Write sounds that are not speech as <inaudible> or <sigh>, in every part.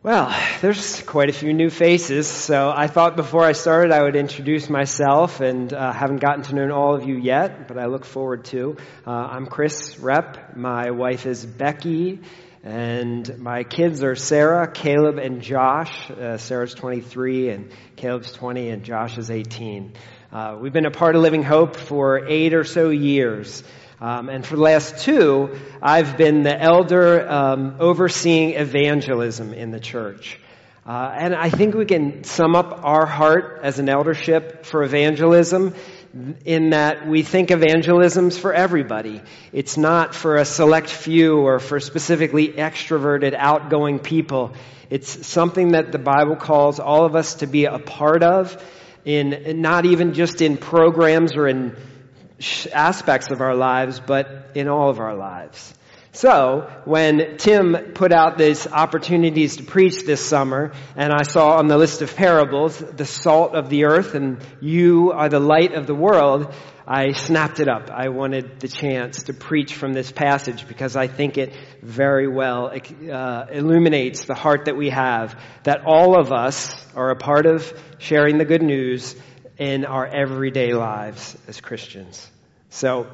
Well, there's quite a few new faces, so I thought before I started I would introduce myself and uh, haven't gotten to know all of you yet, but I look forward to. Uh, I'm Chris Rep. My wife is Becky, and my kids are Sarah, Caleb, and Josh. Uh, Sarah's 23, and Caleb's 20, and Josh is 18. Uh, we've been a part of Living Hope for eight or so years. Um, and for the last two, I've been the elder um, overseeing evangelism in the church. Uh, and I think we can sum up our heart as an eldership for evangelism in that we think evangelism's for everybody. It's not for a select few or for specifically extroverted, outgoing people. It's something that the Bible calls all of us to be a part of in, not even just in programs or in aspects of our lives, but in all of our lives. So, when Tim put out these opportunities to preach this summer, and I saw on the list of parables, the salt of the earth and you are the light of the world, I snapped it up. I wanted the chance to preach from this passage because I think it very well uh, illuminates the heart that we have, that all of us are a part of sharing the good news in our everyday lives as Christians. So,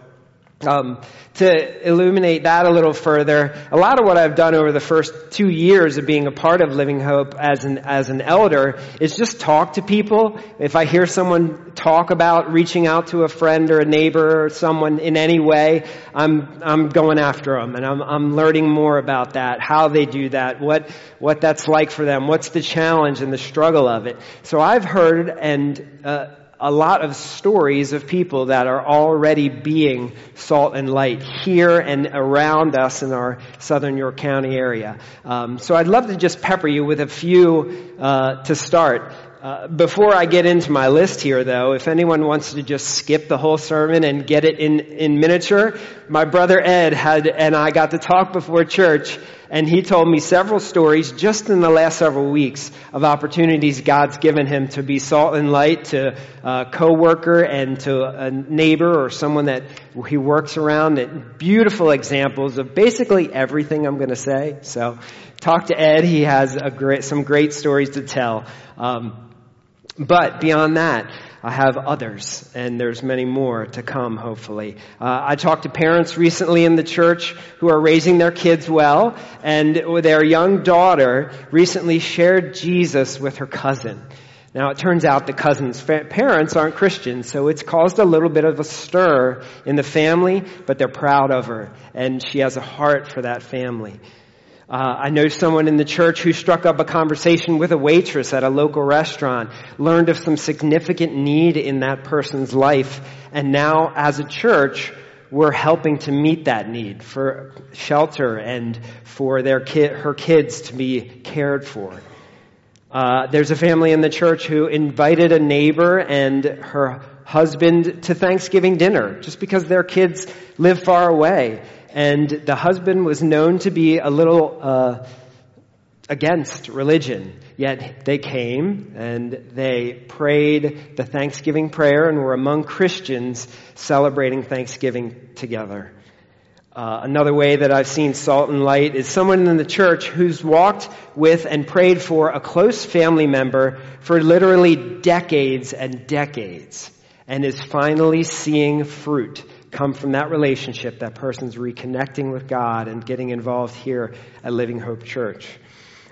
um, to illuminate that a little further, a lot of what I've done over the first two years of being a part of Living Hope as an as an elder is just talk to people. If I hear someone talk about reaching out to a friend or a neighbor or someone in any way, I'm I'm going after them and I'm I'm learning more about that, how they do that, what what that's like for them, what's the challenge and the struggle of it. So I've heard and. Uh, a lot of stories of people that are already being salt and light here and around us in our southern York County area. Um, so I'd love to just pepper you with a few uh, to start. Uh, before I get into my list here, though, if anyone wants to just skip the whole sermon and get it in, in miniature, my brother Ed had, and I got to talk before church, and he told me several stories just in the last several weeks of opportunities God's given him to be salt and light to a coworker and to a neighbor or someone that he works around. And beautiful examples of basically everything I'm going to say. So, talk to Ed. He has great, some great stories to tell. Um, but beyond that, I have others, and there's many more to come, hopefully. Uh, I talked to parents recently in the church who are raising their kids well, and their young daughter recently shared Jesus with her cousin. Now, it turns out the cousin's parents aren't Christians, so it's caused a little bit of a stir in the family, but they're proud of her, and she has a heart for that family. Uh, I know someone in the church who struck up a conversation with a waitress at a local restaurant, learned of some significant need in that person's life, and now as a church, we're helping to meet that need for shelter and for their kid, her kids to be cared for. Uh, there's a family in the church who invited a neighbor and her husband to Thanksgiving dinner just because their kids live far away and the husband was known to be a little uh, against religion. Yet they came and they prayed the Thanksgiving prayer and were among Christians celebrating Thanksgiving together. Uh, another way that I've seen salt and light is someone in the church who's walked with and prayed for a close family member for literally decades and decades and is finally seeing fruit come from that relationship, that person's reconnecting with God and getting involved here at Living Hope Church.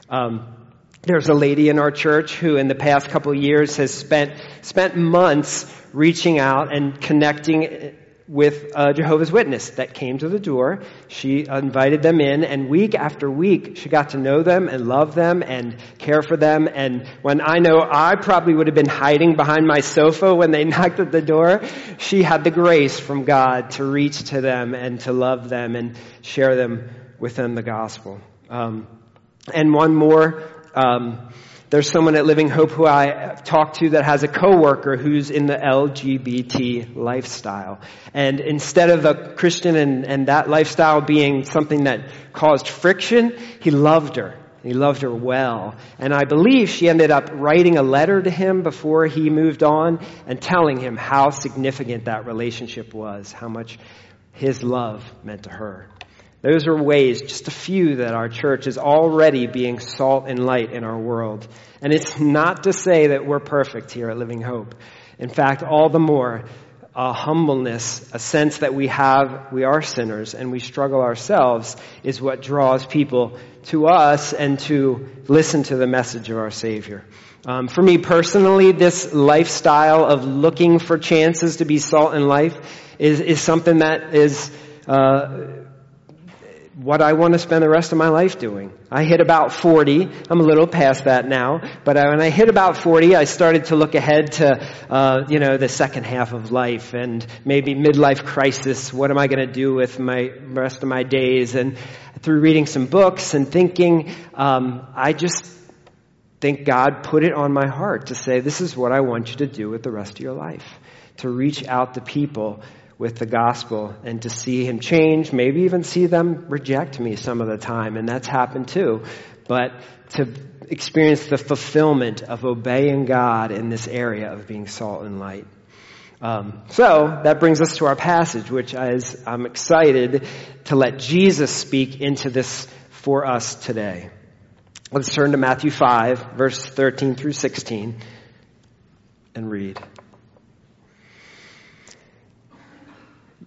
Um, there's a lady in our church who in the past couple years has spent, spent months reaching out and connecting with a Jehovah's Witness that came to the door. She invited them in, and week after week, she got to know them and love them and care for them. And when I know I probably would have been hiding behind my sofa when they <laughs> knocked at the door, she had the grace from God to reach to them and to love them and share them with them the gospel. Um, and one more. Um, there's someone at Living Hope who I talked to that has a coworker who's in the LGBT lifestyle. And instead of a Christian and, and that lifestyle being something that caused friction, he loved her. He loved her well. And I believe she ended up writing a letter to him before he moved on and telling him how significant that relationship was, how much his love meant to her. Those are ways, just a few, that our church is already being salt and light in our world. And it's not to say that we're perfect here at Living Hope. In fact, all the more, a humbleness, a sense that we have, we are sinners and we struggle ourselves is what draws people to us and to listen to the message of our Savior. Um, for me personally, this lifestyle of looking for chances to be salt in life is, is something that is uh, what I want to spend the rest of my life doing. I hit about 40. I'm a little past that now. But when I hit about 40, I started to look ahead to, uh, you know, the second half of life and maybe midlife crisis. What am I going to do with my rest of my days? And through reading some books and thinking, um, I just think God put it on my heart to say, this is what I want you to do with the rest of your life. To reach out to people with the gospel and to see him change, maybe even see them reject me some of the time, and that's happened too. But to experience the fulfillment of obeying God in this area of being salt and light. Um, so that brings us to our passage, which is I'm excited to let Jesus speak into this for us today. Let's turn to Matthew 5, verse 13 through 16, and read.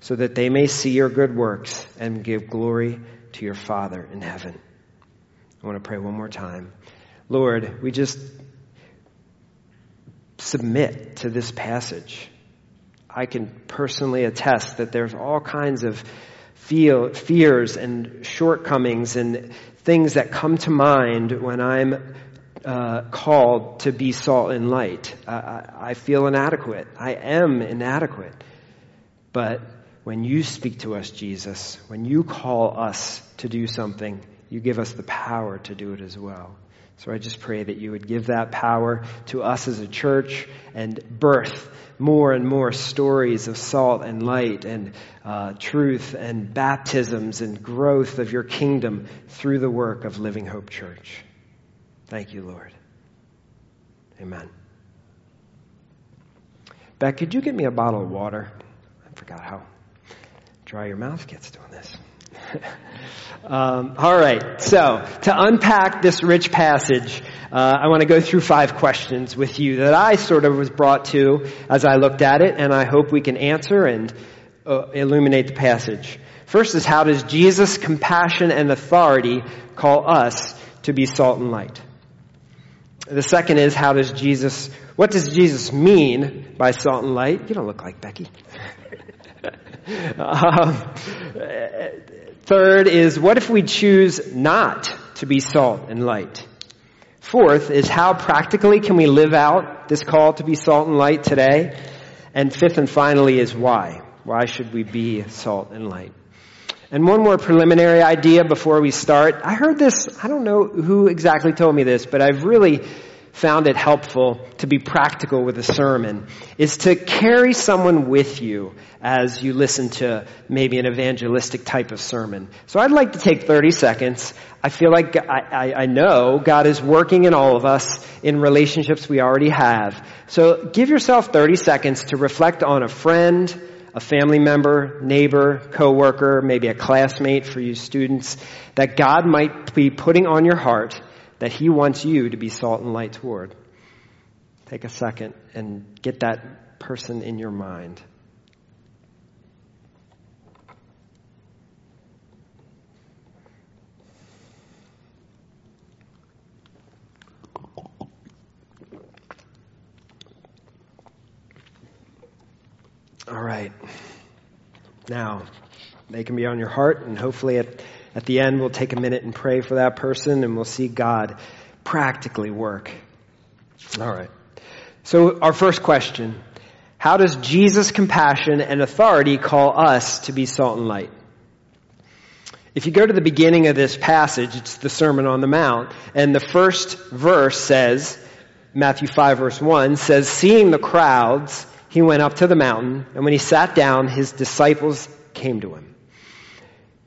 so that they may see your good works and give glory to your Father in heaven. I want to pray one more time. Lord, we just submit to this passage. I can personally attest that there's all kinds of feel, fears and shortcomings and things that come to mind when I'm uh, called to be salt and light. I, I feel inadequate. I am inadequate. But when you speak to us, Jesus, when you call us to do something, you give us the power to do it as well. So I just pray that you would give that power to us as a church and birth more and more stories of salt and light and uh, truth and baptisms and growth of your kingdom through the work of Living Hope Church. Thank you, Lord. Amen. Beck, could you get me a bottle of water? I forgot how dry your mouth gets doing this. <laughs> um, all right, so to unpack this rich passage, uh, I want to go through five questions with you that I sort of was brought to as I looked at it, and I hope we can answer and uh, illuminate the passage. First is how does Jesus' compassion and authority call us to be salt and light? The second is how does Jesus, what does Jesus mean by salt and light? You don't look like Becky. <laughs> <laughs> Um, third is, what if we choose not to be salt and light? Fourth is, how practically can we live out this call to be salt and light today? And fifth and finally is why. Why should we be salt and light? And one more preliminary idea before we start. I heard this, I don't know who exactly told me this, but I've really found it helpful to be practical with a sermon is to carry someone with you as you listen to maybe an evangelistic type of sermon. So I'd like to take 30 seconds. I feel like I, I, I know God is working in all of us in relationships we already have. So give yourself 30 seconds to reflect on a friend, a family member, neighbor, coworker, maybe a classmate for you students that God might be putting on your heart that He wants you to be salt and light toward. Take a second and get that person in your mind. All right. Now, they can be on your heart, and hopefully at at the end, we'll take a minute and pray for that person and we'll see God practically work. All right. So our first question, how does Jesus' compassion and authority call us to be salt and light? If you go to the beginning of this passage, it's the Sermon on the Mount, and the first verse says, Matthew 5 verse 1 says, seeing the crowds, he went up to the mountain, and when he sat down, his disciples came to him.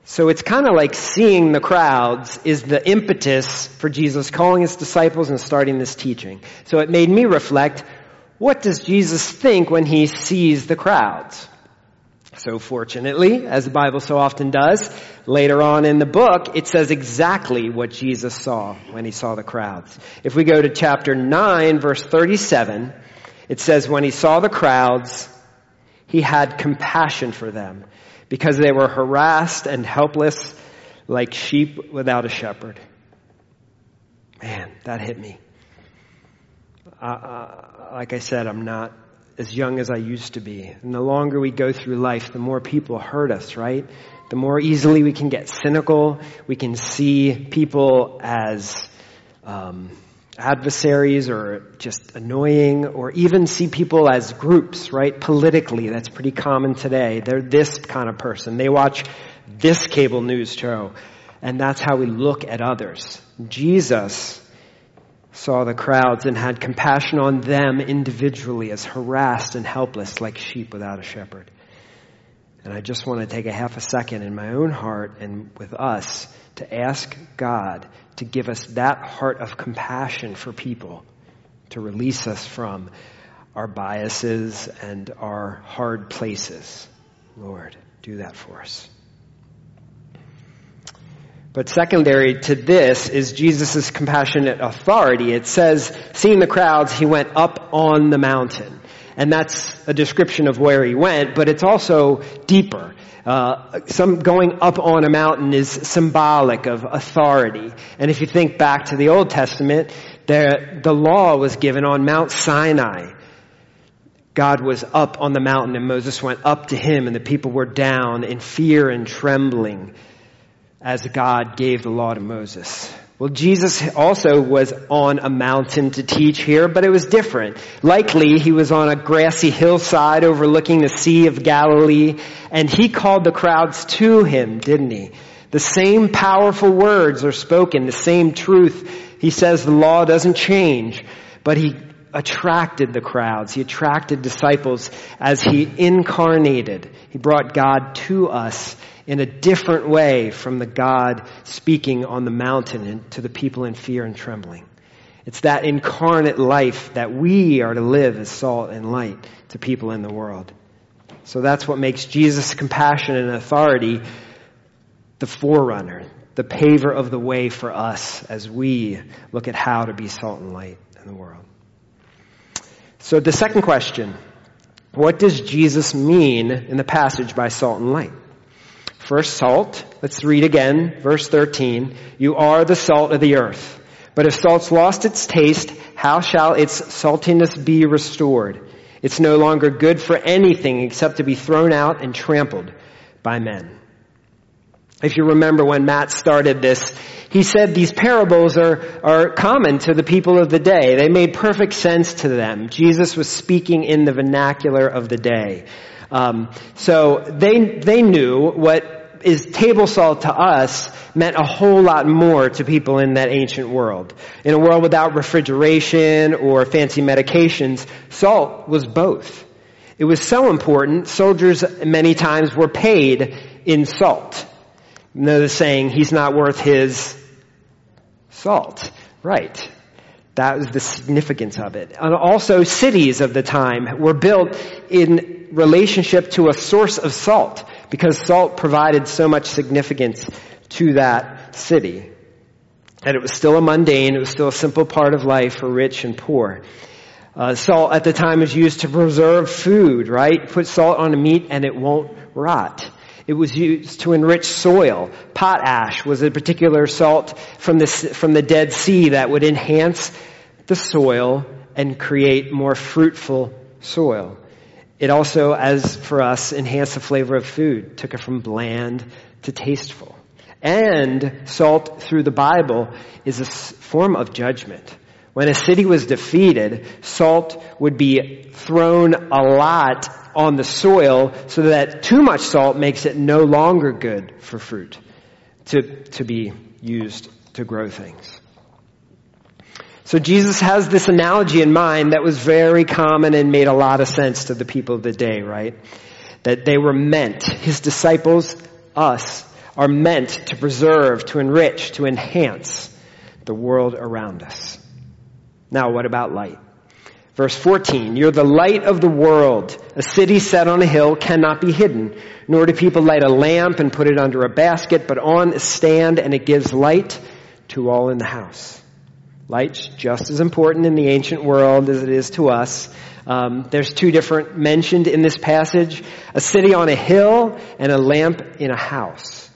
So it's kind of like seeing the crowds is the impetus for Jesus calling his disciples and starting this teaching. So it made me reflect, what does Jesus think when he sees the crowds? So fortunately, as the Bible so often does, later on in the book, it says exactly what Jesus saw when he saw the crowds. If we go to chapter 9 verse 37, it says when he saw the crowds, he had compassion for them because they were harassed and helpless like sheep without a shepherd. Man, that hit me. Uh, like I said, I'm not as young as I used to be. And the longer we go through life, the more people hurt us, right? The more easily we can get cynical. We can see people as um, adversaries or just annoying, or even see people as groups, right? Politically, that's pretty common today. They're this kind of person. They watch this cable news show. And that's how we look at others. Jesus saw the crowds and had compassion on them individually as harassed and helpless like sheep without a shepherd. And I just want to take a half a second in my own heart and with us to ask God to give us that heart of compassion for people, to release us from our biases and our hard places. Lord, do that for us. But secondary to this is Jesus' compassionate authority. It says, seeing the crowds, he went up on the mountain. And that's a description of where he went, but it's also deeper. Uh, some going up on a mountain is symbolic of authority. And if you think back to the Old Testament, the, the law was given on Mount Sinai. God was up on the mountain and Moses went up to him and the people were down in fear and trembling as God gave the law to Moses. Well, Jesus also was on a mountain to teach here, but it was different. Likely he was on a grassy hillside overlooking the Sea of Galilee, and he called the crowds to him, didn't he? The same powerful words are spoken, the same truth. He says the law doesn't change, but he attracted the crowds. He attracted disciples as he incarnated. He brought God to us in a different way from the God speaking on the mountain to the people in fear and trembling. It's that incarnate life that we are to live as salt and light to people in the world. So that's what makes Jesus' compassion and authority the forerunner, the paver of the way for us as we look at how to be salt and light in the world. So the second question, what does Jesus mean in the passage by salt and light? First, salt. Let's read again, verse 13. You are the salt of the earth. But if salt's lost its taste, how shall its saltiness be restored? It's no longer good for anything except to be thrown out and trampled by men. If you remember when Matt started this, he said these parables are, are common to the people of the day. They made perfect sense to them. Jesus was speaking in the vernacular of the day. Um, so they, they knew what is table salt to us meant a whole lot more to people in that ancient world. In a world without refrigeration or fancy medications, salt was both. It was so important, soldiers many times were paid in salt. You know the saying, he's not worth his salt. Right. That was the significance of it. And also cities of the time were built in relationship to a source of salt because salt provided so much significance to that city. And it was still a mundane, it was still a simple part of life for rich and poor. Uh, salt at the time was used to preserve food, right? Put salt on a meat and it won't rot. It was used to enrich soil. Potash was a particular salt from the, from the Dead Sea that would enhance the soil and create more fruitful soil. It also, as for us, enhanced the flavor of food, took it from bland to tasteful. And salt through the Bible is a form of judgment. When a city was defeated, salt would be thrown a lot on the soil so that too much salt makes it no longer good for fruit. to, to be used to grow things. So Jesus has this analogy in mind that was very common and made a lot of sense to the people of the day, right? That they were meant, his disciples, us, are meant to preserve, to enrich, to enhance the world around us. Now, what about light? Verse 14, you're the light of the world. A city set on a hill cannot be hidden, nor do people light a lamp and put it under a basket, but on a stand and it gives light to all in the house. Light's just as important in the ancient world as it is to us. Um, there's two different mentioned in this passage: a city on a hill and a lamp in a house.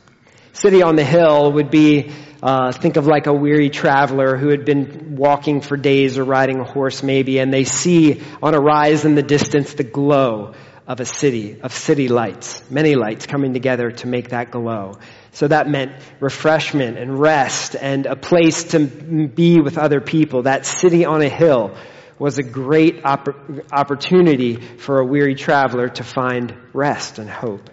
City on the hill would be uh, think of like a weary traveler who had been walking for days or riding a horse maybe, and they see on a rise in the distance the glow of a city, of city lights, many lights coming together to make that glow. So that meant refreshment and rest and a place to be with other people. That city on a hill was a great opportunity for a weary traveler to find rest and hope.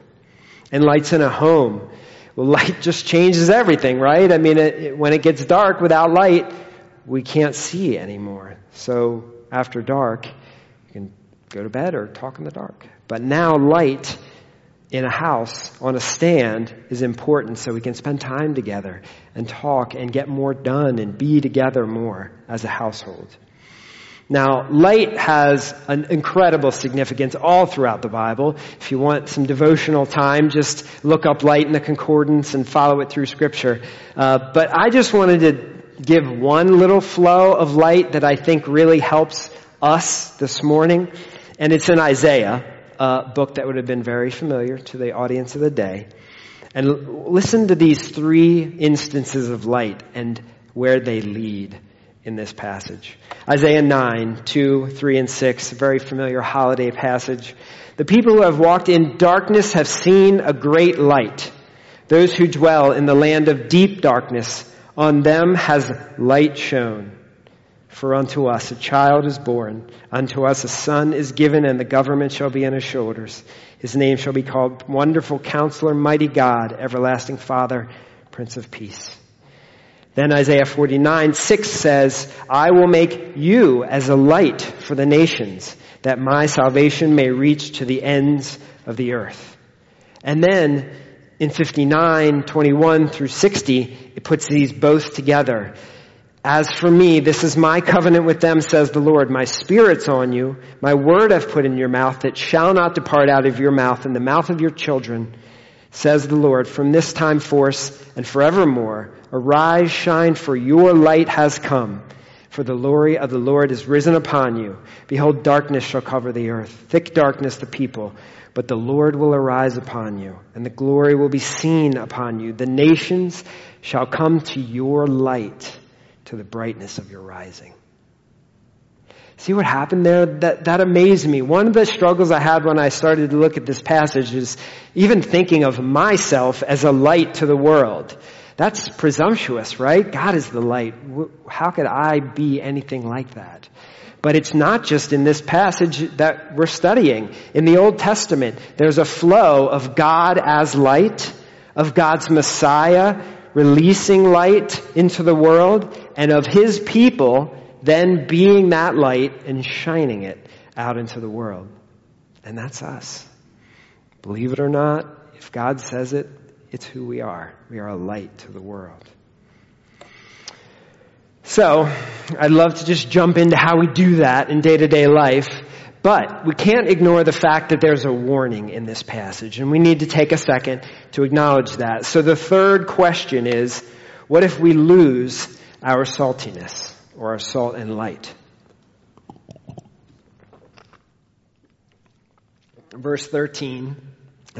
And lights in a home. Well, <laughs> light just changes everything, right? I mean, it, it, when it gets dark without light, we can't see anymore. So after dark, you can go to bed or talk in the dark. But now light in a house on a stand is important so we can spend time together and talk and get more done and be together more as a household. Now, light has an incredible significance all throughout the Bible. If you want some devotional time, just look up light in the concordance and follow it through scripture. Uh, but I just wanted to give one little flow of light that I think really helps us this morning. And it's in Isaiah uh, book that would have been very familiar to the audience of the day. And l- listen to these three instances of light and where they lead in this passage. Isaiah 9, 2, 3, and 6, a very familiar holiday passage. The people who have walked in darkness have seen a great light. Those who dwell in the land of deep darkness, on them has light shone. For unto us a child is born, unto us a son is given, and the government shall be on his shoulders. His name shall be called Wonderful Counselor, Mighty God, Everlasting Father, Prince of Peace. Then Isaiah 49, 6 says, I will make you as a light for the nations, that my salvation may reach to the ends of the earth. And then in 59, 21 through 60, it puts these both together. As for me, this is my covenant with them, says the Lord. My spirit's on you. My word I've put in your mouth that shall not depart out of your mouth and the mouth of your children, says the Lord. From this time forth and forevermore, arise, shine, for your light has come. For the glory of the Lord is risen upon you. Behold, darkness shall cover the earth, thick darkness the people. But the Lord will arise upon you, and the glory will be seen upon you. The nations shall come to your light to the brightness of your rising. See what happened there? That, that amazed me. One of the struggles I had when I started to look at this passage is even thinking of myself as a light to the world. That's presumptuous, right? God is the light. How could I be anything like that? But it's not just in this passage that we're studying. In the Old Testament, there's a flow of God as light, of God's Messiah releasing light into the world and of his people then being that light and shining it out into the world. And that's us. Believe it or not, if God says it, it's who we are. We are a light to the world. So, I'd love to just jump into how we do that in day to day life. But we can't ignore the fact that there's a warning in this passage, and we need to take a second to acknowledge that. So the third question is, what if we lose our saltiness or our salt and light? Verse 13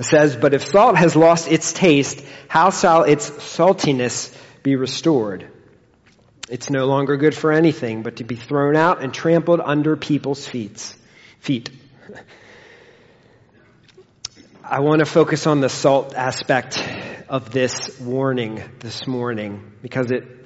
says, But if salt has lost its taste, how shall its saltiness be restored? It's no longer good for anything but to be thrown out and trampled under people's feet feet. I want to focus on the salt aspect of this warning this morning because it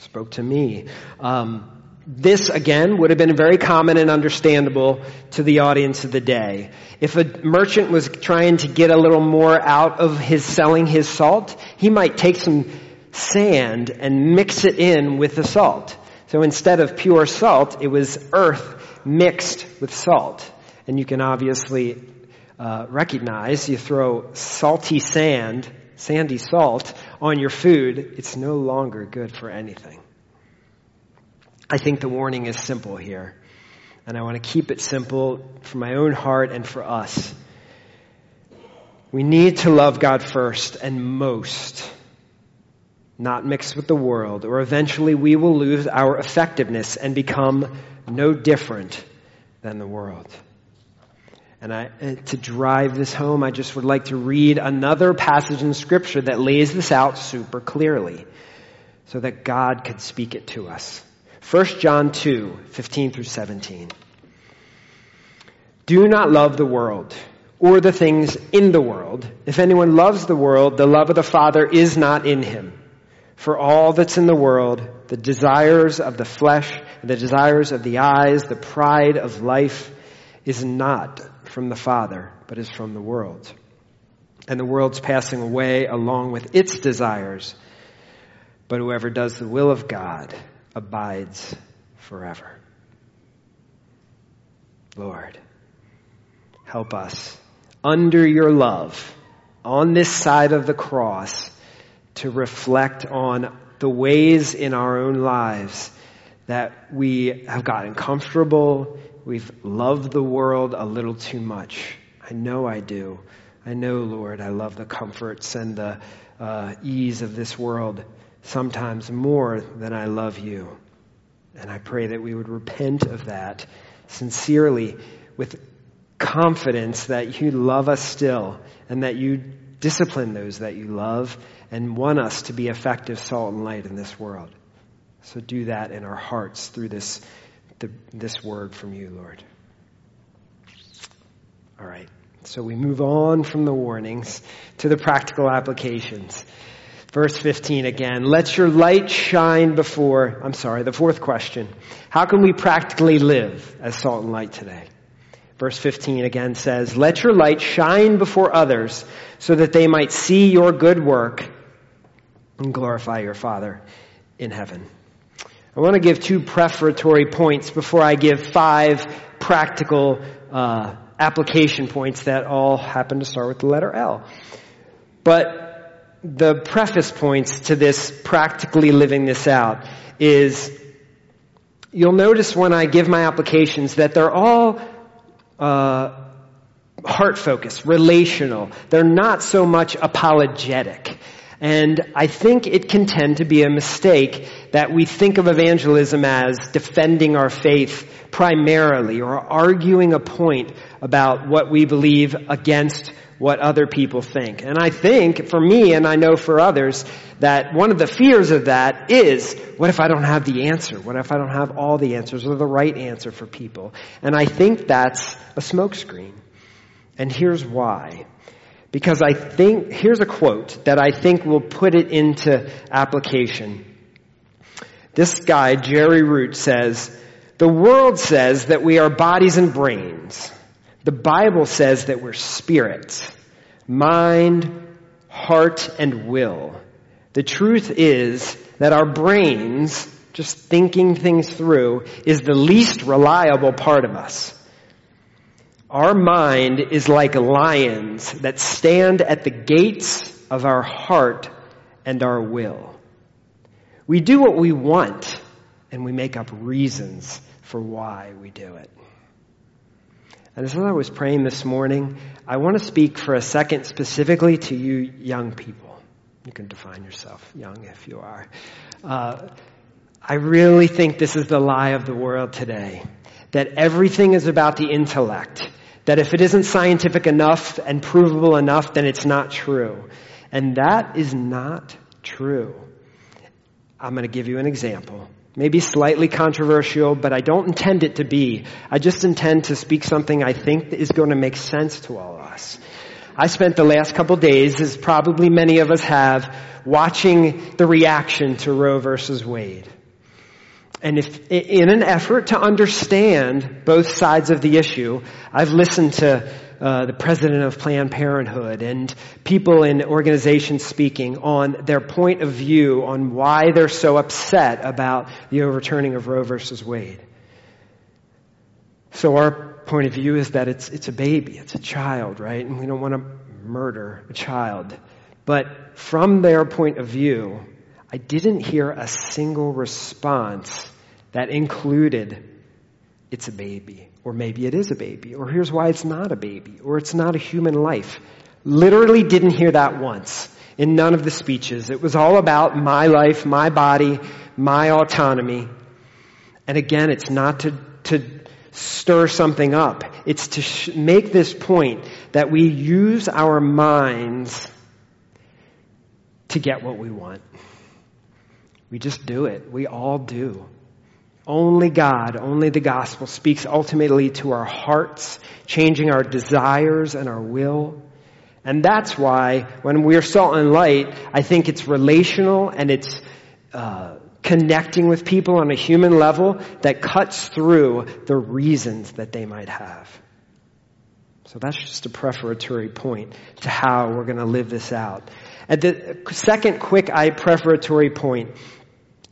spoke to me. Um, this again would have been very common and understandable to the audience of the day. If a merchant was trying to get a little more out of his selling his salt, he might take some sand and mix it in with the salt. So instead of pure salt, it was earth mixed with salt. And you can obviously uh, recognize you throw salty sand, sandy salt on your food, it's no longer good for anything. I think the warning is simple here. And I want to keep it simple for my own heart and for us. We need to love God first and most, not mixed with the world, or eventually we will lose our effectiveness and become no different than the world. And I, uh, to drive this home, I just would like to read another passage in Scripture that lays this out super clearly so that God could speak it to us. 1 John 2, 15 through 17. Do not love the world or the things in the world. If anyone loves the world, the love of the Father is not in him. For all that's in the world, the desires of the flesh, the desires of the eyes, the pride of life, is not from the Father, but is from the world. And the world's passing away along with its desires. But whoever does the will of God abides forever. Lord, help us under your love on this side of the cross to reflect on the ways in our own lives that we have gotten comfortable, we've loved the world a little too much. I know I do. I know, Lord, I love the comforts and the uh, ease of this world sometimes more than I love you. And I pray that we would repent of that sincerely with confidence that you love us still and that you discipline those that you love and want us to be effective salt and light in this world. So do that in our hearts through this, the, this word from you, Lord. All right. So we move on from the warnings to the practical applications. Verse 15 again. Let your light shine before, I'm sorry, the fourth question. How can we practically live as salt and light today? Verse 15 again says, Let your light shine before others so that they might see your good work and glorify your Father in heaven. I want to give two prefatory points before I give five practical uh, application points that all happen to start with the letter L. But the preface points to this practically living this out is you'll notice when I give my applications that they're all uh, heart focused, relational. They're not so much apologetic. And I think it can tend to be a mistake that we think of evangelism as defending our faith primarily or arguing a point about what we believe against what other people think. And I think for me, and I know for others, that one of the fears of that is, what if I don't have the answer? What if I don't have all the answers or the right answer for people? And I think that's a smokescreen. And here's why. Because I think, here's a quote that I think will put it into application. This guy, Jerry Root, says, the world says that we are bodies and brains. The Bible says that we're spirits, mind, heart, and will. The truth is that our brains, just thinking things through, is the least reliable part of us. Our mind is like lions that stand at the gates of our heart and our will. We do what we want and we make up reasons for why we do it. And as I was praying this morning, I want to speak for a second specifically to you young people. You can define yourself young if you are. Uh, I really think this is the lie of the world today. That everything is about the intellect. That if it isn't scientific enough and provable enough, then it's not true. And that is not true. I'm going to give you an example maybe slightly controversial, but I don't intend it to be. I just intend to speak something I think is going to make sense to all of us. I spent the last couple days, as probably many of us have, watching the reaction to Roe versus Wade. And if, in an effort to understand both sides of the issue, I've listened to uh, the president of Planned Parenthood and people in organizations speaking on their point of view on why they're so upset about the overturning of Roe versus Wade. So our point of view is that it's, it's a baby, it's a child, right? And we don't want to murder a child. But from their point of view, I didn't hear a single response that included it's a baby, or maybe it is a baby, or here's why it's not a baby, or it's not a human life. Literally didn't hear that once in none of the speeches. It was all about my life, my body, my autonomy. And again, it's not to, to stir something up. It's to sh- make this point that we use our minds to get what we want. We just do it. We all do. Only God, only the gospel speaks ultimately to our hearts, changing our desires and our will. And that's why when we're salt and light, I think it's relational and it's uh, connecting with people on a human level that cuts through the reasons that they might have. So that's just a prefatory point to how we're going to live this out. At the second quick I prefatory point,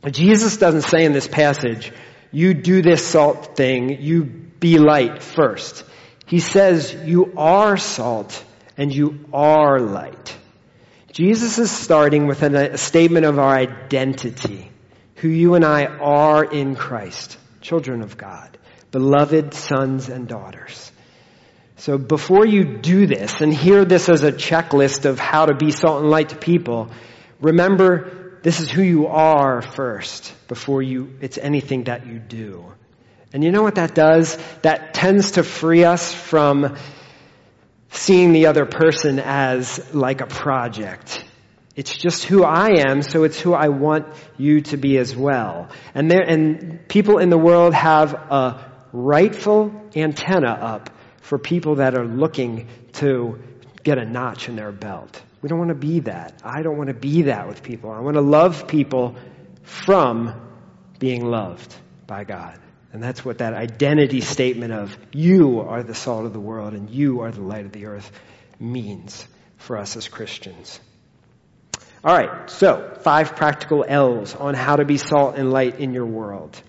Jesus doesn't say in this passage, you do this salt thing, you be light first. He says you are salt and you are light. Jesus is starting with a statement of our identity who you and I are in Christ, children of God, beloved sons and daughters. So before you do this and hear this as a checklist of how to be salt and light to people, remember this is who you are first before you, it's anything that you do. And you know what that does? That tends to free us from seeing the other person as like a project it's just who I am, so it's who I want you to be as well. And there, and people in the world have a rightful antenna up for people that are looking to get a notch in their belt. We don't want to be that. I don't want to be that with people. I want to love people from being loved by God. And that's what that identity statement of you are the salt of the world and you are the light of the earth means for us as Christians. All right, so five practical L's on how to be salt and light in your world.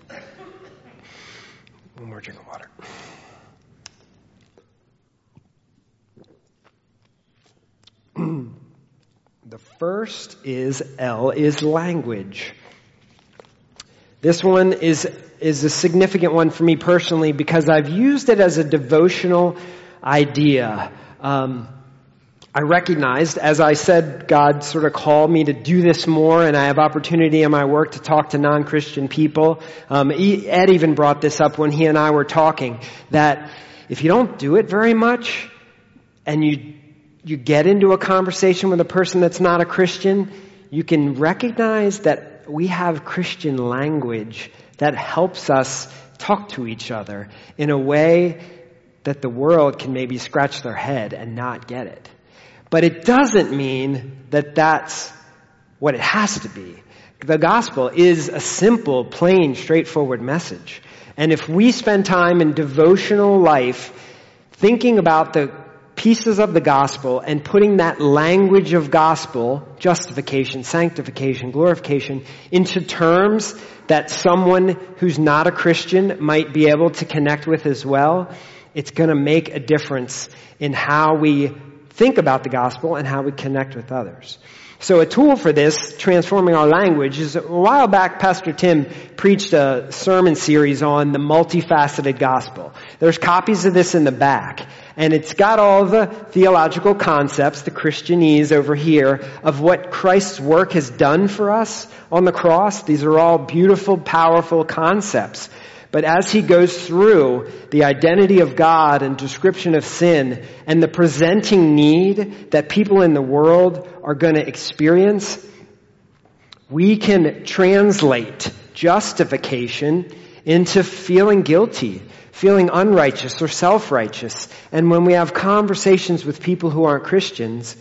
One more drink of water. <clears throat> the first is L is language. This one is, is a significant one for me personally because I've used it as a devotional idea. Um, I recognized, as I said, God sort of called me to do this more, and I have opportunity in my work to talk to non-Christian people. Um, Ed even brought this up when he and I were talking, that if you don't do it very much, and you you get into a conversation with a person that's not a Christian, you can recognize that we have Christian language that helps us talk to each other in a way that the world can maybe scratch their head and not get it. But it doesn't mean that that's what it has to be. The gospel is a simple, plain, straightforward message. And if we spend time in devotional life thinking about the pieces of the gospel and putting that language of gospel, justification, sanctification, glorification, into terms that someone who's not a Christian might be able to connect with as well, it's going to make a difference in how we think about the gospel and how we connect with others. So a tool for this, transforming our language, is a while back Pastor Tim preached a sermon series on the multifaceted gospel. There's copies of this in the back. And it's got all the theological concepts, the Christianese over here, of what Christ's work has done for us on the cross. These are all beautiful, powerful concepts. But as he goes through the identity of God and description of sin and the presenting need that people in the world are going to experience, we can translate justification into feeling guilty, feeling unrighteous or self-righteous. And when we have conversations with people who aren't Christians,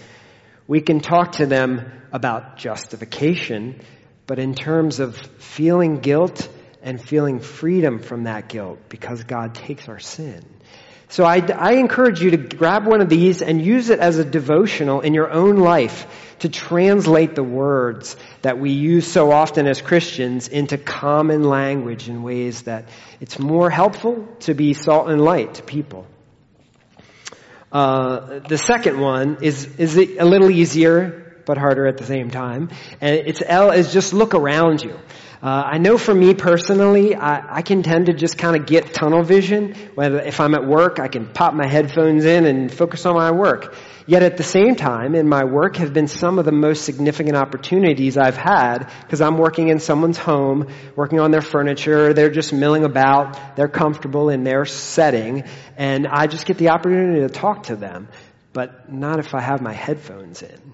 we can talk to them about justification, but in terms of feeling guilt and feeling freedom from that guilt because God takes our sin. So I, I, encourage you to grab one of these and use it as a devotional in your own life to translate the words that we use so often as Christians into common language in ways that it's more helpful to be salt and light to people. Uh, the second one is, is a little easier, but harder at the same time. And it's L is just look around you. Uh, I know for me personally, I, I can tend to just kind of get tunnel vision. Whether if I'm at work, I can pop my headphones in and focus on my work. Yet at the same time, in my work have been some of the most significant opportunities I've had because I'm working in someone's home, working on their furniture. They're just milling about. They're comfortable in their setting, and I just get the opportunity to talk to them but not if I have my headphones in.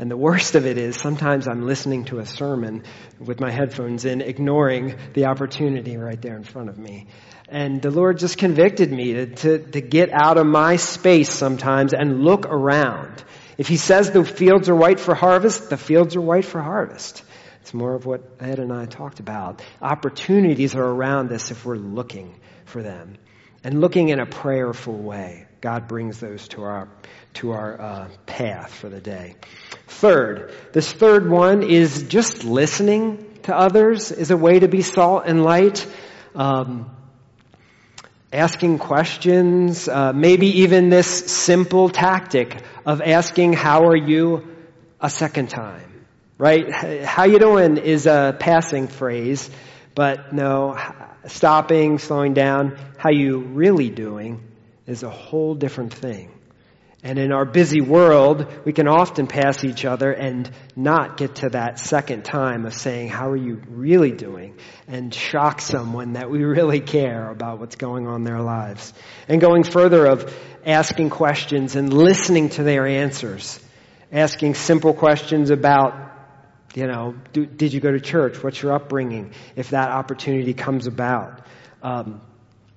And the worst of it is sometimes I'm listening to a sermon with my headphones in, ignoring the opportunity right there in front of me. And the Lord just convicted me to, to, to get out of my space sometimes and look around. If He says the fields are white for harvest, the fields are white for harvest. It's more of what Ed and I talked about. Opportunities are around us if we're looking for them. And looking in a prayerful way. God brings those to our to our uh, path for the day. Third, this third one is just listening to others is a way to be salt and light. Um, asking questions, uh, maybe even this simple tactic of asking, "How are you?" a second time, right? How you doing is a passing phrase, but no, stopping, slowing down, how you really doing is a whole different thing. And in our busy world, we can often pass each other and not get to that second time of saying, how are you really doing? And shock someone that we really care about what's going on in their lives. And going further of asking questions and listening to their answers. Asking simple questions about, you know, do, did you go to church? What's your upbringing? If that opportunity comes about. Um,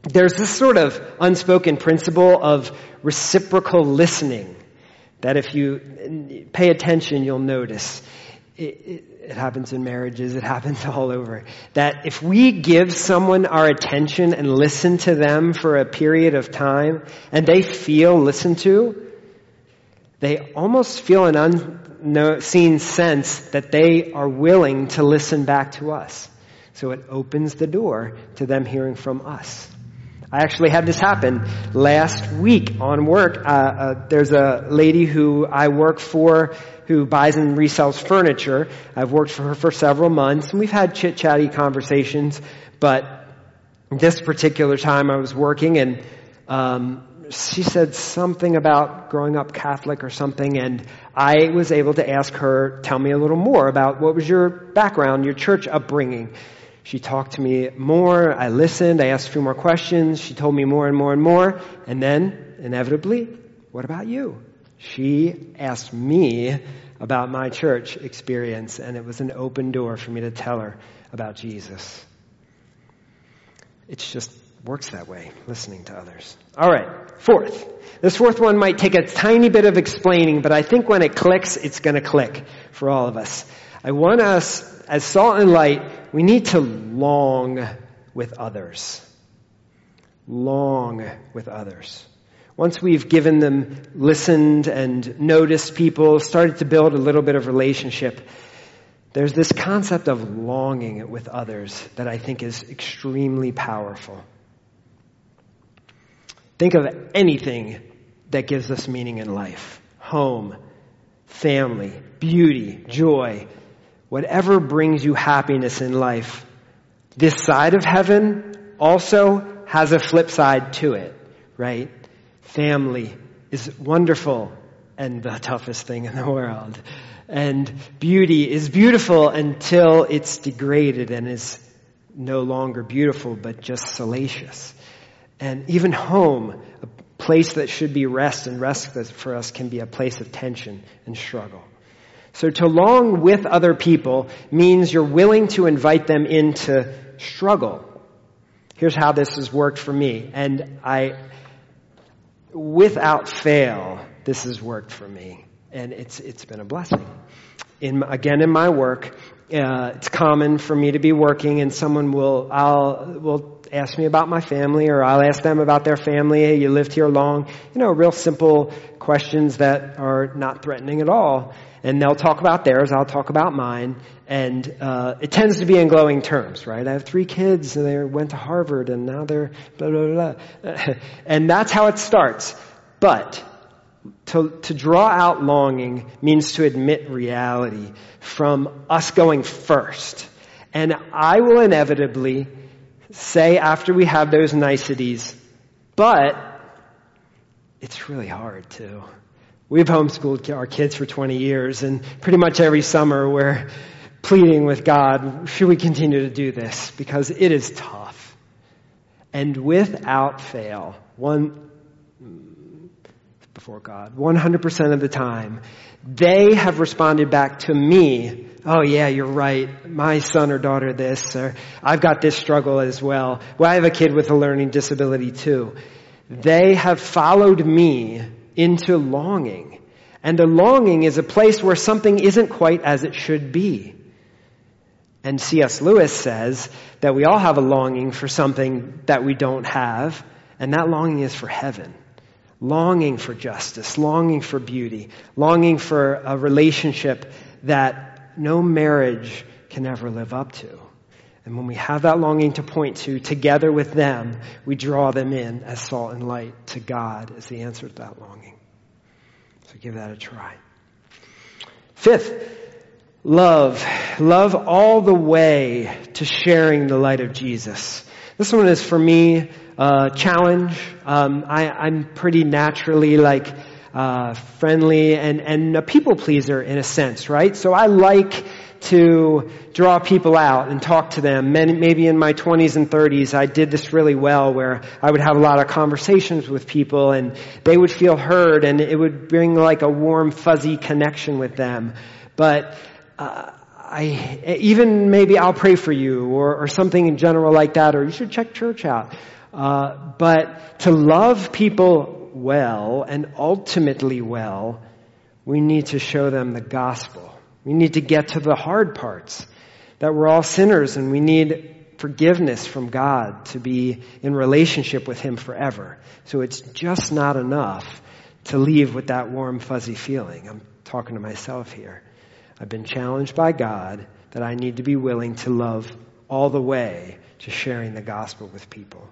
there's this sort of unspoken principle of reciprocal listening that if you pay attention, you'll notice. It, it, it, happens in marriages, it happens <laughs> all over. That if we give someone our attention and listen to them for a period of time, and they feel listened to, they almost feel an unseen sense that they are willing to listen back to us. So it opens the door to them hearing from us. I actually had this happen last week on work. Uh, uh, there's a lady who I work for who buys and resells furniture. I've worked for her for several months, and we've had chit chatty conversations. But this particular time, I was working, and um, she said something about growing up Catholic or something, and I was able to ask her, "Tell me a little more about what was your background, your church upbringing." She talked to me more. I listened. I asked a few more questions. She told me more and more and more. And then, inevitably, what about you? She asked me about my church experience, and it was an open door for me to tell her about Jesus. It just works that way, listening to others. All right, fourth. This fourth one might take a tiny bit of explaining, but I think when it clicks, it's going to click for all of us. I want us, as salt and light, we need to long with others. Long with others. Once we've given them, listened and noticed people, started to build a little bit of relationship, there's this concept of longing with others that I think is extremely powerful. Think of anything that gives us meaning in life. Home, family, beauty, joy, whatever brings you happiness in life, this side of heaven also has a flip side to it, right? Family is wonderful and the toughest thing in the world. And beauty is beautiful until it's degraded and is no longer beautiful, but just salacious. And even home, a place that should be rest and rest for us can be a place of tension and struggle. So to long with other people means you're willing to invite them into struggle. Here's how this has worked for me. And I, without fail, this has worked for me. And it's, it's been a blessing. In, again, in my work, uh, it's common for me to be working and someone will, I'll, will ask me about my family or I'll ask them about their family. Hey, you lived here long. You know, real simple questions that are not threatening at all. And they'll talk about theirs, I'll talk about mine. And uh, it tends to be in glowing terms, right? I have three kids and they went to Harvard and now they're blah, blah, blah. <laughs> and that's how it starts. But to, to draw out longing means to admit reality from us going first. And I will inevitably say after we have those niceties, but it's really hard too. We've homeschooled our kids for 20 years, and pretty much every summer we're pleading with God, should we continue to do this? Because it is tough. And without fail, one, before God, 100% of the time, they have responded back to me, oh yeah, you're right, my son or daughter this, or I've got this struggle as well. Well, I have a kid with a learning disability too. They have followed me into longing. And a longing is a place where something isn't quite as it should be. And C.S. Lewis says that we all have a longing for something that we don't have, and that longing is for heaven. Longing for justice, longing for beauty, longing for a relationship that no marriage can ever live up to. And when we have that longing to point to, together with them, we draw them in as salt and light to God as the answer to that longing. So give that a try. Fifth, love. Love all the way to sharing the light of Jesus. This one is for me a challenge. Um, I, am pretty naturally like uh, friendly and, and a people pleaser in a sense, right? So I like to draw people out and talk to them. Maybe in my 20s and 30s, I did this really well where I would have a lot of conversations with people and they would feel heard and it would bring like a warm, fuzzy connection with them. But, uh, I, even maybe I'll pray for you or, or something in general like that, or you should check church out. Uh, but to love people well and ultimately well, we need to show them the gospel. We need to get to the hard parts. That we're all sinners and we need forgiveness from God to be in relationship with Him forever. So it's just not enough to leave with that warm, fuzzy feeling. I'm talking to myself here. I've been challenged by God that I need to be willing to love all the way to sharing the gospel with people.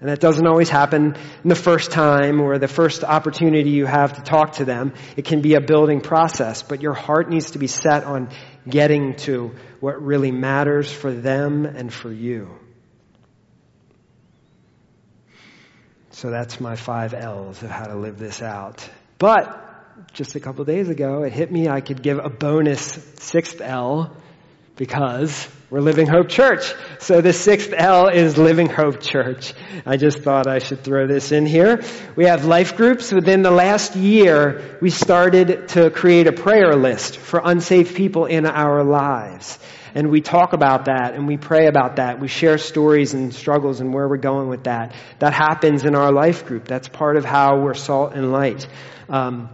And that doesn't always happen in the first time or the first opportunity you have to talk to them. It can be a building process, but your heart needs to be set on getting to what really matters for them and for you. So that's my five L's of how to live this out. But just a couple days ago, it hit me I could give a bonus sixth L because we're Living Hope Church. So the sixth L is Living Hope Church. I just thought I should throw this in here. We have life groups. Within the last year, we started to create a prayer list for unsaved people in our lives. And we talk about that and we pray about that. We share stories and struggles and where we're going with that. That happens in our life group. That's part of how we're salt and light. Um,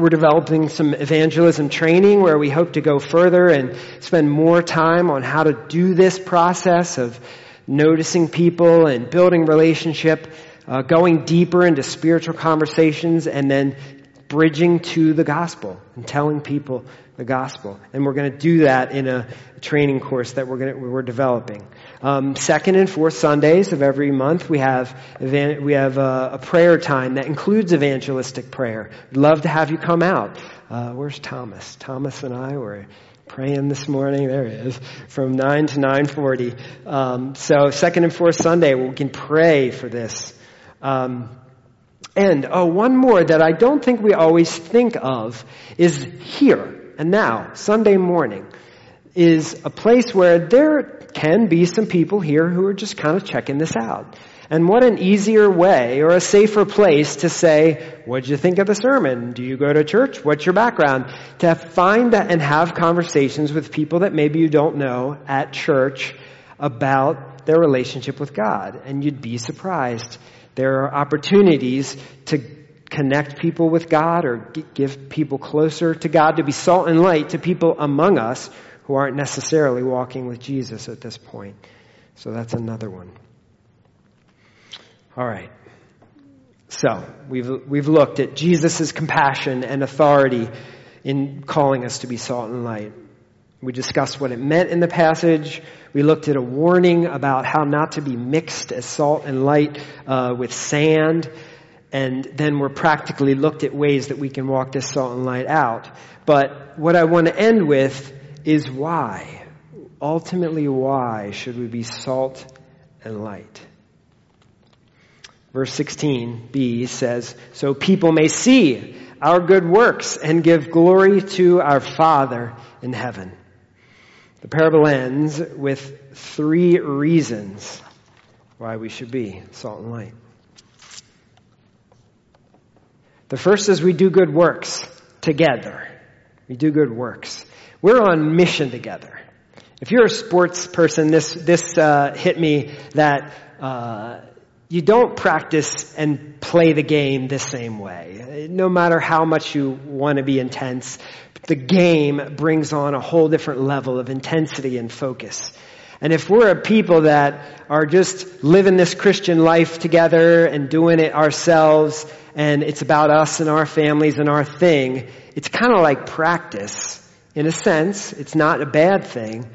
we're developing some evangelism training where we hope to go further and spend more time on how to do this process of noticing people and building relationship, uh, going deeper into spiritual conversations, and then bridging to the gospel and telling people the gospel. And we're going to do that in a training course that we're to, we're developing. Um, second and fourth Sundays of every month, we have we have a, a prayer time that includes evangelistic prayer. We'd love to have you come out. Uh, where's Thomas? Thomas and I were praying this morning. There he is, from nine to nine forty. Um, so second and fourth Sunday, we can pray for this. Um, and oh, one more that I don't think we always think of is here and now, Sunday morning, is a place where there can be some people here who are just kind of checking this out. And what an easier way or a safer place to say, what'd you think of the sermon? Do you go to church? What's your background? To find and have conversations with people that maybe you don't know at church about their relationship with God. And you'd be surprised. There are opportunities to connect people with God or give people closer to God, to be salt and light to people among us who aren't necessarily walking with Jesus at this point. So that's another one. All right. So we've, we've looked at Jesus' compassion and authority in calling us to be salt and light. We discussed what it meant in the passage. We looked at a warning about how not to be mixed as salt and light uh, with sand. And then we're practically looked at ways that we can walk this salt and light out. But what I want to end with is why. Ultimately, why should we be salt and light? Verse 16b says, So people may see our good works and give glory to our Father in heaven. The parable ends with three reasons why we should be salt and light. The first is we do good works together. We do good works. We're on mission together. If you're a sports person, this this uh, hit me that uh, you don't practice and play the game the same way. No matter how much you want to be intense, the game brings on a whole different level of intensity and focus. And if we're a people that are just living this Christian life together and doing it ourselves, and it's about us and our families and our thing, it's kind of like practice. In a sense, it's not a bad thing,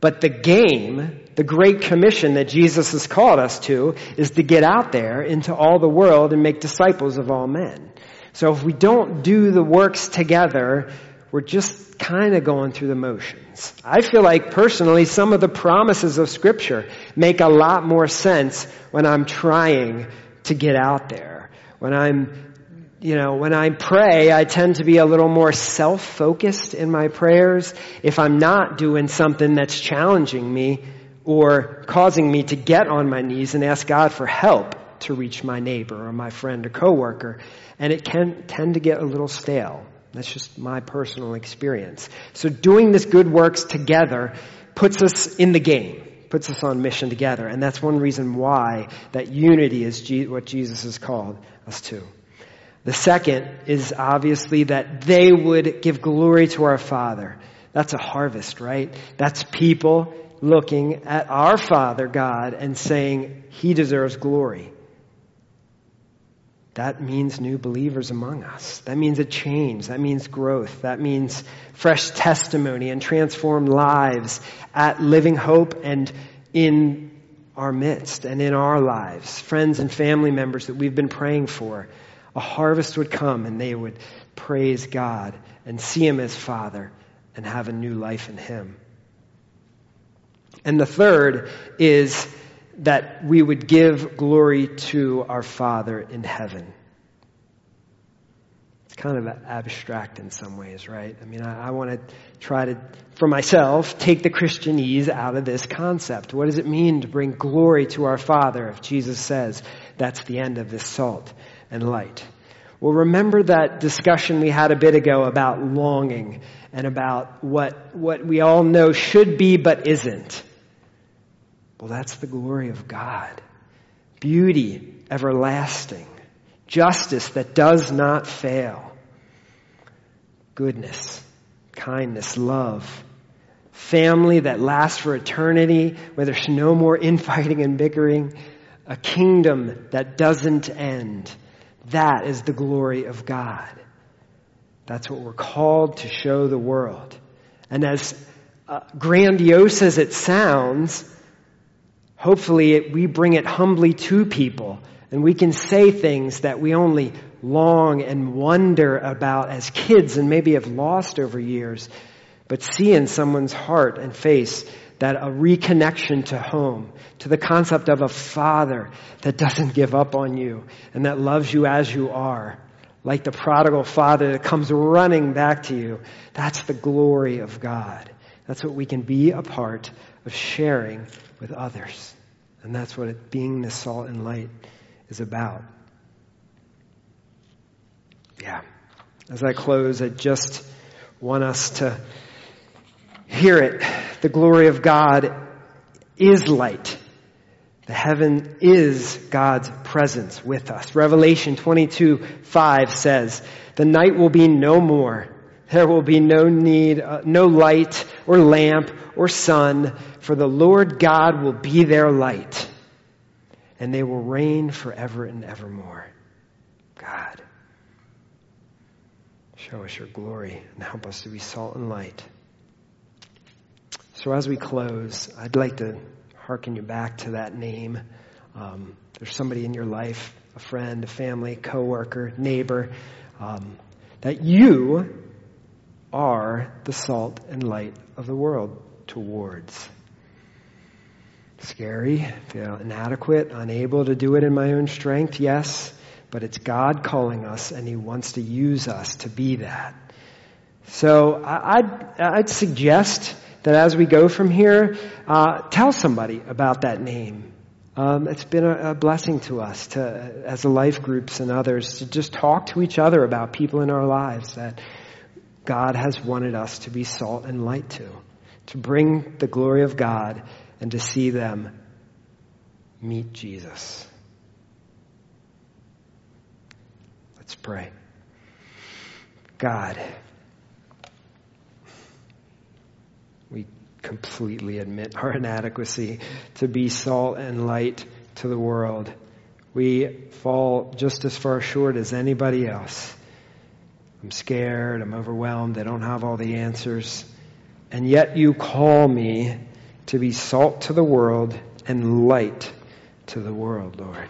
but the game, the great commission that Jesus has called us to, is to get out there into all the world and make disciples of all men. So if we don't do the works together, we're just kind of going through the motions. I feel like personally some of the promises of scripture make a lot more sense when I'm trying to get out there. When I'm, you know, when I pray, I tend to be a little more self-focused in my prayers. If I'm not doing something that's challenging me or causing me to get on my knees and ask God for help to reach my neighbor or my friend or coworker, and it can tend to get a little stale. That's just my personal experience. So doing this good works together puts us in the game, puts us on mission together. And that's one reason why that unity is what Jesus has called us to. The second is obviously that they would give glory to our Father. That's a harvest, right? That's people looking at our Father God and saying, He deserves glory that means new believers among us. That means a change. That means growth. That means fresh testimony and transformed lives at Living Hope and in our midst and in our lives. Friends and family members that we've been praying for. A harvest would come and they would praise God and see Him as Father and have a new life in Him. And the third is that we would give glory to our Father in heaven. It's kind of abstract in some ways, right? I mean, I, I want to try to, for myself, take the Christianese out of this concept. What does it mean to bring glory to our Father if Jesus says that's the end of this salt and light? Well, remember that discussion we had a bit ago about longing and about what, what we all know should be but isn't. Well, that's the glory of God. Beauty everlasting. Justice that does not fail. Goodness, kindness, love. Family that lasts for eternity, where there's no more infighting and bickering. A kingdom that doesn't end. That is the glory of God. That's what we're called to show the world. And as uh, grandiose as it sounds, Hopefully, it, we bring it humbly to people and we can say things that we only long and wonder about as kids and maybe have lost over years, but see in someone's heart and face that a reconnection to home, to the concept of a father that doesn't give up on you and that loves you as you are, like the prodigal father that comes running back to you. That's the glory of God. That's what we can be a part of sharing with others. And that's what it, being the salt and light is about. Yeah. As I close, I just want us to hear it. The glory of God is light. The heaven is God's presence with us. Revelation 22, 5 says, The night will be no more There will be no need, uh, no light or lamp or sun, for the Lord God will be their light, and they will reign forever and evermore. God, show us your glory and help us to be salt and light. So as we close, I'd like to hearken you back to that name. Um, there's somebody in your life, a friend, a family, coworker, neighbor, um, that you are the salt and light of the world towards. Scary, feel inadequate, unable to do it in my own strength, yes, but it's God calling us and He wants to use us to be that. So I'd, I'd suggest that as we go from here, uh, tell somebody about that name. Um, it's been a, a, blessing to us to, as a life groups and others, to just talk to each other about people in our lives that God has wanted us to be salt and light to, to bring the glory of God and to see them meet Jesus. Let's pray. God, we completely admit our inadequacy to be salt and light to the world. We fall just as far short as anybody else. I'm scared. I'm overwhelmed. I don't have all the answers. And yet you call me to be salt to the world and light to the world, Lord.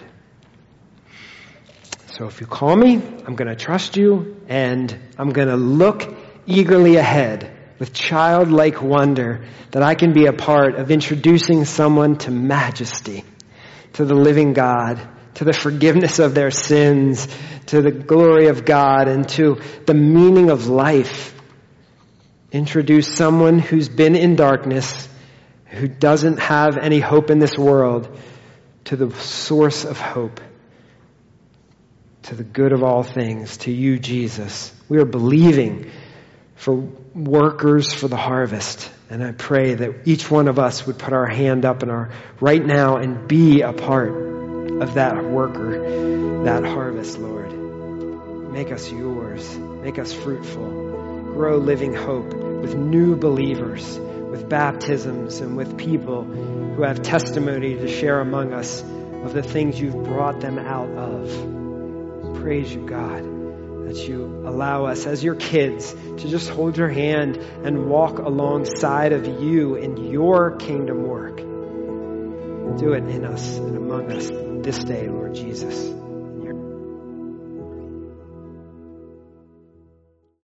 So if you call me, I'm going to trust you and I'm going to look eagerly ahead with childlike wonder that I can be a part of introducing someone to majesty, to the living God, to the forgiveness of their sins, to the glory of God, and to the meaning of life. Introduce someone who's been in darkness, who doesn't have any hope in this world, to the source of hope, to the good of all things, to you, Jesus. We are believing for workers for the harvest. And I pray that each one of us would put our hand up in our right now and be a part of that worker, that harvest, Lord. Make us yours. Make us fruitful. Grow living hope with new believers, with baptisms, and with people who have testimony to share among us of the things you've brought them out of. Praise you, God that you allow us as your kids to just hold your hand and walk alongside of you in your kingdom work. Do it in us and among us this day, Lord Jesus.